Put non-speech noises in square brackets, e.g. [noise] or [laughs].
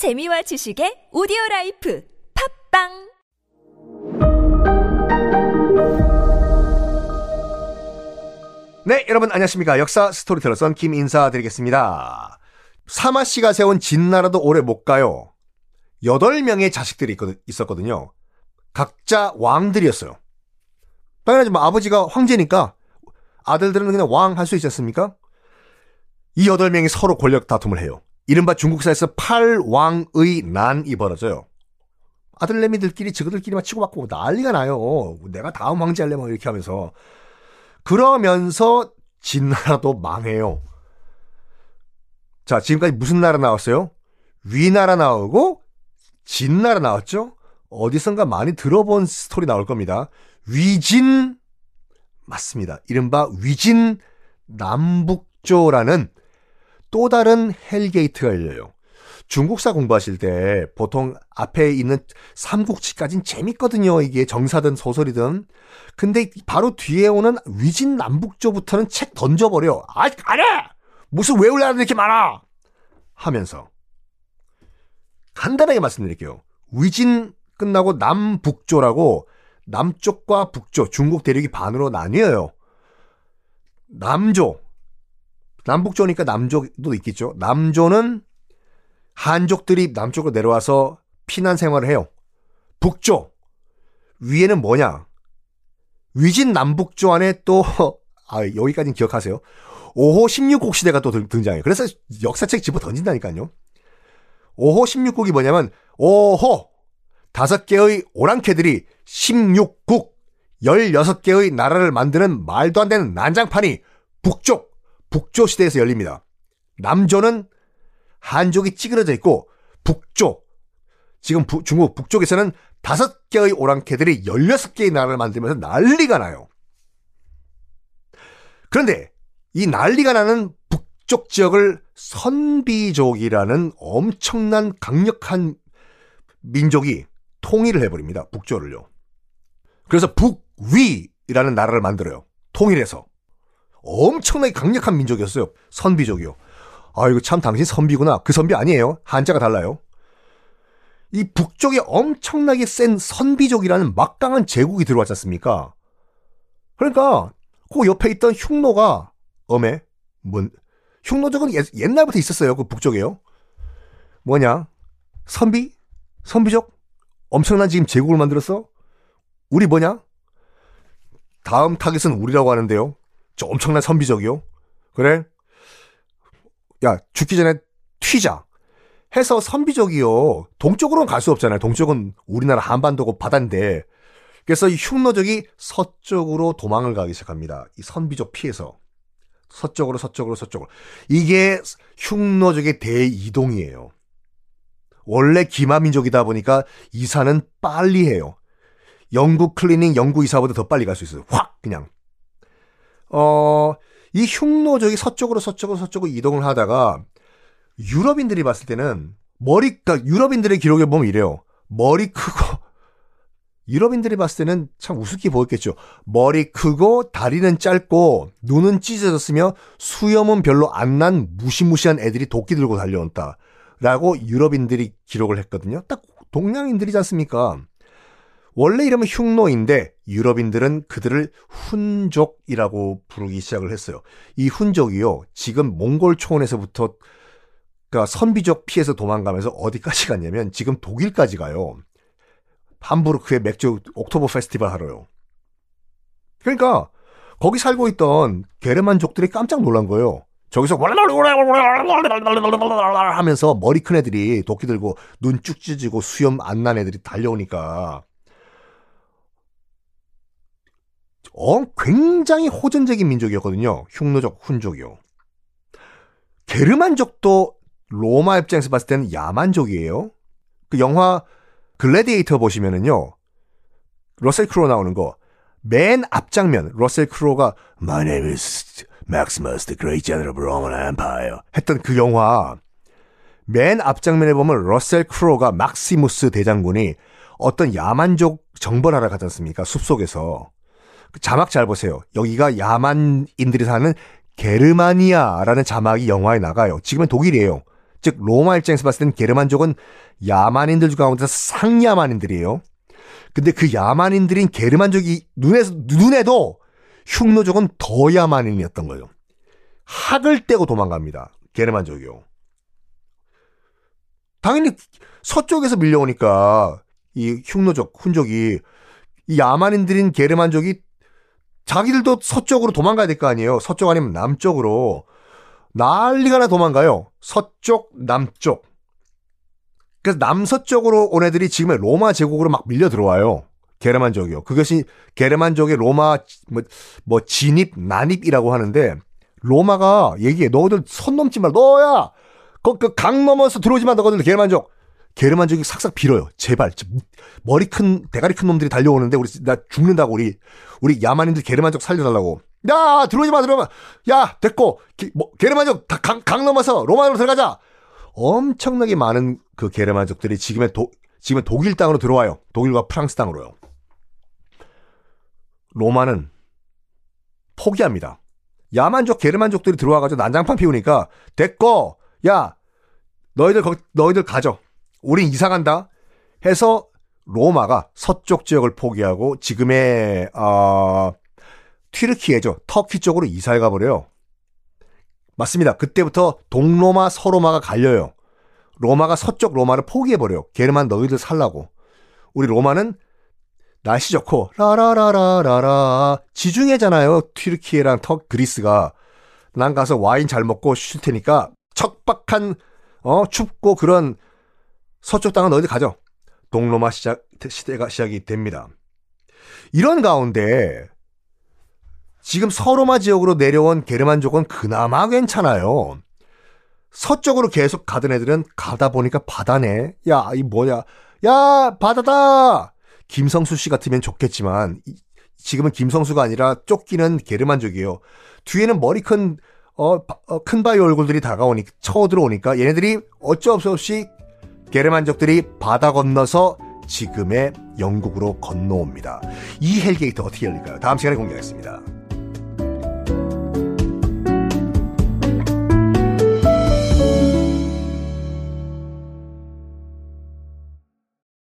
재미와 지식의 오디오 라이프 팟빵 네, 여러분 안녕하십니까. 역사 스토리텔러 썬킴 인사 드리겠습니다. 사마 씨가 세운 진나라도 오래 못 가요. 8명의 자식들이 있었거든, 요 각자 왕들이었어요. 당연하지 뭐 아버지가 황제니까 아들들은 그냥 왕 할 수 있지 않습니까? 이 8명이 서로 권력 다툼을 해요. 이른바 중국사에서 팔왕의 난이 벌어져요. 아들내미들끼리 저그들끼리 막 치고받고 난리가 나요. 내가 다음 황제 할래 막 이렇게 하면서 그러면서 진나라도 망해요. 자, 지금까지 무슨 나라 나왔어요? 위나라 나오고 진나라 나왔죠? 어디선가 많이 들어본 스토리 나올 겁니다. 위진 맞습니다. 이른바 위진 남북조라는 또 다른 hell gate가 열려요. 중국사 공부하실 때 보통 앞에 있는 삼국지까진 재밌거든요. 이게 정사든 소설이든. 근데 바로 뒤에 오는 위진 남북조부터는 책 던져버려. 아이, 가래! 무슨 외울 나라 이렇게 많아! 하면서. 간단하게 말씀드릴게요. 위진 끝나고 남북조라고 남쪽과 북조, 중국 대륙이 반으로 나뉘어요. 남조, 남북조니까 남조도 있겠죠. 남조는 한족들이 남쪽으로 내려와서 피난 생활을 해요. 북조 위에는 뭐냐? 위진 남북조 안에 또 [laughs] 아, 여기까지는 기억하세요. 5호 16곡 시대가 또 등장해요. 그래서 역사책 집어 던진다니까요. 5호 16곡이 뭐냐면 5호 다섯 개의 오랑캐들이 16국 16개의 나라를 만드는 말도 안 되는 난장판이 북쪽 북조 시대에서 열립니다. 남조는 한족이 찌그러져 있고 북조 지금 부, 중국 북쪽에서는 다섯 개의 오랑캐들이 16개의 나라를 만들면서 난리가 나요. 그런데 이 난리가 나는 북쪽 지역을 선비족이라는 엄청난 강력한 민족이 통일을 해버립니다. 북조를요. 그래서 북위라는 나라를 만들어요. 통일해서. 엄청나게 강력한 민족이었어요. 선비족이요. 아, 이거 참 당신 선비구나. 그 선비 아니에요. 한자가 달라요. 이 북쪽에 엄청나게 센 선비족이라는 막강한 제국이 들어왔지 않습니까? 그러니까 그 옆에 있던 흉노가 엄해. 뭔 흉노족은 옛, 날부터 있었어요. 그 북쪽에요. 뭐냐? 선비? 선비족? 엄청난 지금 제국을 만들었어? 우리 뭐냐? 다음 타겟은 우리라고 하는데요. 저 엄청난 선비족이요. 그래? 야, 죽기 전에 튀자. 해서 선비족이요. 동쪽으로는 갈 수 없잖아요. 동쪽은 우리나라 한반도고 바다인데. 그래서 이 흉노족이 서쪽으로 도망을 가기 시작합니다. 이 선비족 피해서. 서쪽으로, 서쪽으로, 서쪽으로. 이게 흉노족의 대이동이에요. 원래 기마민족이다 보니까 이사는 빨리 해요. 영구 클리닝, 영구 이사보다 더 빨리 갈 수 있어요. 확! 그냥. 어, 이 흉노족이 서쪽으로 서쪽으로 서쪽으로 이동을 하다가 유럽인들이 봤을 때는 머리, 그러니까 유럽인들의 기록에 보면 이래요. 머리 크고, [laughs] 유럽인들이 봤을 때는 참 우습게 보였겠죠. 머리 크고, 다리는 짧고, 눈은 찢어졌으며, 수염은 별로 안 난 무시무시한 애들이 도끼 들고 달려온다. 라고 유럽인들이 기록을 했거든요. 딱 동양인들이지 않습니까? 원래 이름은 흉노인데 유럽인들은 그들을 훈족이라고 부르기 시작을 했어요. 이 훈족이요. 지금 몽골 초원에서부터 그러니까 선비족 피해서 도망가면서 어디까지 갔냐면 지금 독일까지 가요. 함부르크의 맥주 옥토버 페스티벌 하러요. 그러니까 거기 살고 있던 게르만족들이 깜짝 놀란 거예요. 저기서 [laughs] 하면서 머리 큰 애들이 도끼 들고 눈 쭉 찢어지고 수염 안 난 애들이 달려오니까 어, 굉장히 호전적인 민족이었거든요. 흉노족, 훈족이요. 게르만족도 로마 입장에서 봤을 때는 야만족이에요. 그 영화 글래디에이터 보시면은요. 러셀 크로 나오는 거. 맨 앞장면 러셀 크로가 My name is Maximus the Great General of Roman Empire 했던 그 영화 맨 앞장면에 보면 러셀 크로가 막시무스 대장군이 어떤 야만족 정벌하러 가지 않습니까? 숲속에서. 그 자막 잘 보세요. 여기가 야만인들이 사는 게르마니아라는 자막이 영화에 나가요. 지금은 독일이에요. 즉 로마 입장에서 봤을 땐 게르만족은 야만인들 가운데서 상야만인들이에요. 근데 그 야만인들인 게르만족이 눈에서 눈에도 흉노족은 더 야만인이었던 거예요. 학을 떼고 도망갑니다. 게르만족이요. 당연히 서쪽에서 밀려오니까 이 흉노족, 훈족이 이 야만인들인 게르만족이 자기들도 서쪽으로 도망가야 될 거 아니에요. 서쪽 아니면 남쪽으로. 난리가 나 도망가요. 서쪽, 남쪽. 그래서 남서쪽으로 온 애들이 지금의 로마 제국으로 막 밀려 들어와요. 게르만족이요. 그것이 게르만족의 로마 뭐, 뭐 진입, 난입이라고 하는데 로마가 얘기해. 너희들 선 넘지 마. 너야. 그강 그 넘어서 들어오지 마. 너희들 게르만족. 게르만족이 싹싹 빌어요. 제발. 머리 큰 대가리 큰 놈들이 달려오는데 우리 나 죽는다고 우리 우리 야만인들 게르만족 살려달라고. 야 들어오지 마 들어오지 마. 야 됐고 게, 뭐, 게르만족 강, 강 넘어서 로마로 들어가자. 엄청나게 많은 그 게르만족들이 지금의 도 지금의 독일 땅으로 들어와요. 독일과 프랑스 땅으로요. 로마는 포기합니다. 야만족 게르만족들이 들어와가지고 난장판 피우니까 됐고 야 너희들 거 너희들 가져. 우린 이사 간다. 해서 로마가 서쪽 지역을 포기하고 지금의 어, 튀르키예죠. 터키 쪽으로 이사해 가버려요. 맞습니다. 그때부터 동로마, 서로마가 갈려요. 로마가 서쪽 로마를 포기해버려요. 게르만 너희들 살라고. 우리 로마는 날씨 좋고 라라라라라라 지중해잖아요. 튀르키예랑 터 그리스가 난 가서 와인 잘 먹고 쉴 테니까 척박한 어 춥고 그런 서쪽 땅은 너희들 가져. 동로마 시작 시대가 시작이 됩니다. 이런 가운데 지금 서로마 지역으로 내려온 게르만족은 그나마 괜찮아요. 서쪽으로 계속 가던 애들은 가다 보니까 바다네. 야, 이 뭐야. 야, 바다다! 김성수 씨 같으면 좋겠지만, 지금은 김성수가 아니라 쫓기는 게르만족이에요. 뒤에는 머리 큰, 어, 어, 큰 바위 얼굴들이 다가오니, 쳐들어오니까 얘네들이 어쩔 수 없이 게르만족들이 바다 건너서 지금의 영국으로 건너옵니다. 이 hell gate 어떻게 열릴까요? 다음 시간에 공개하겠습니다.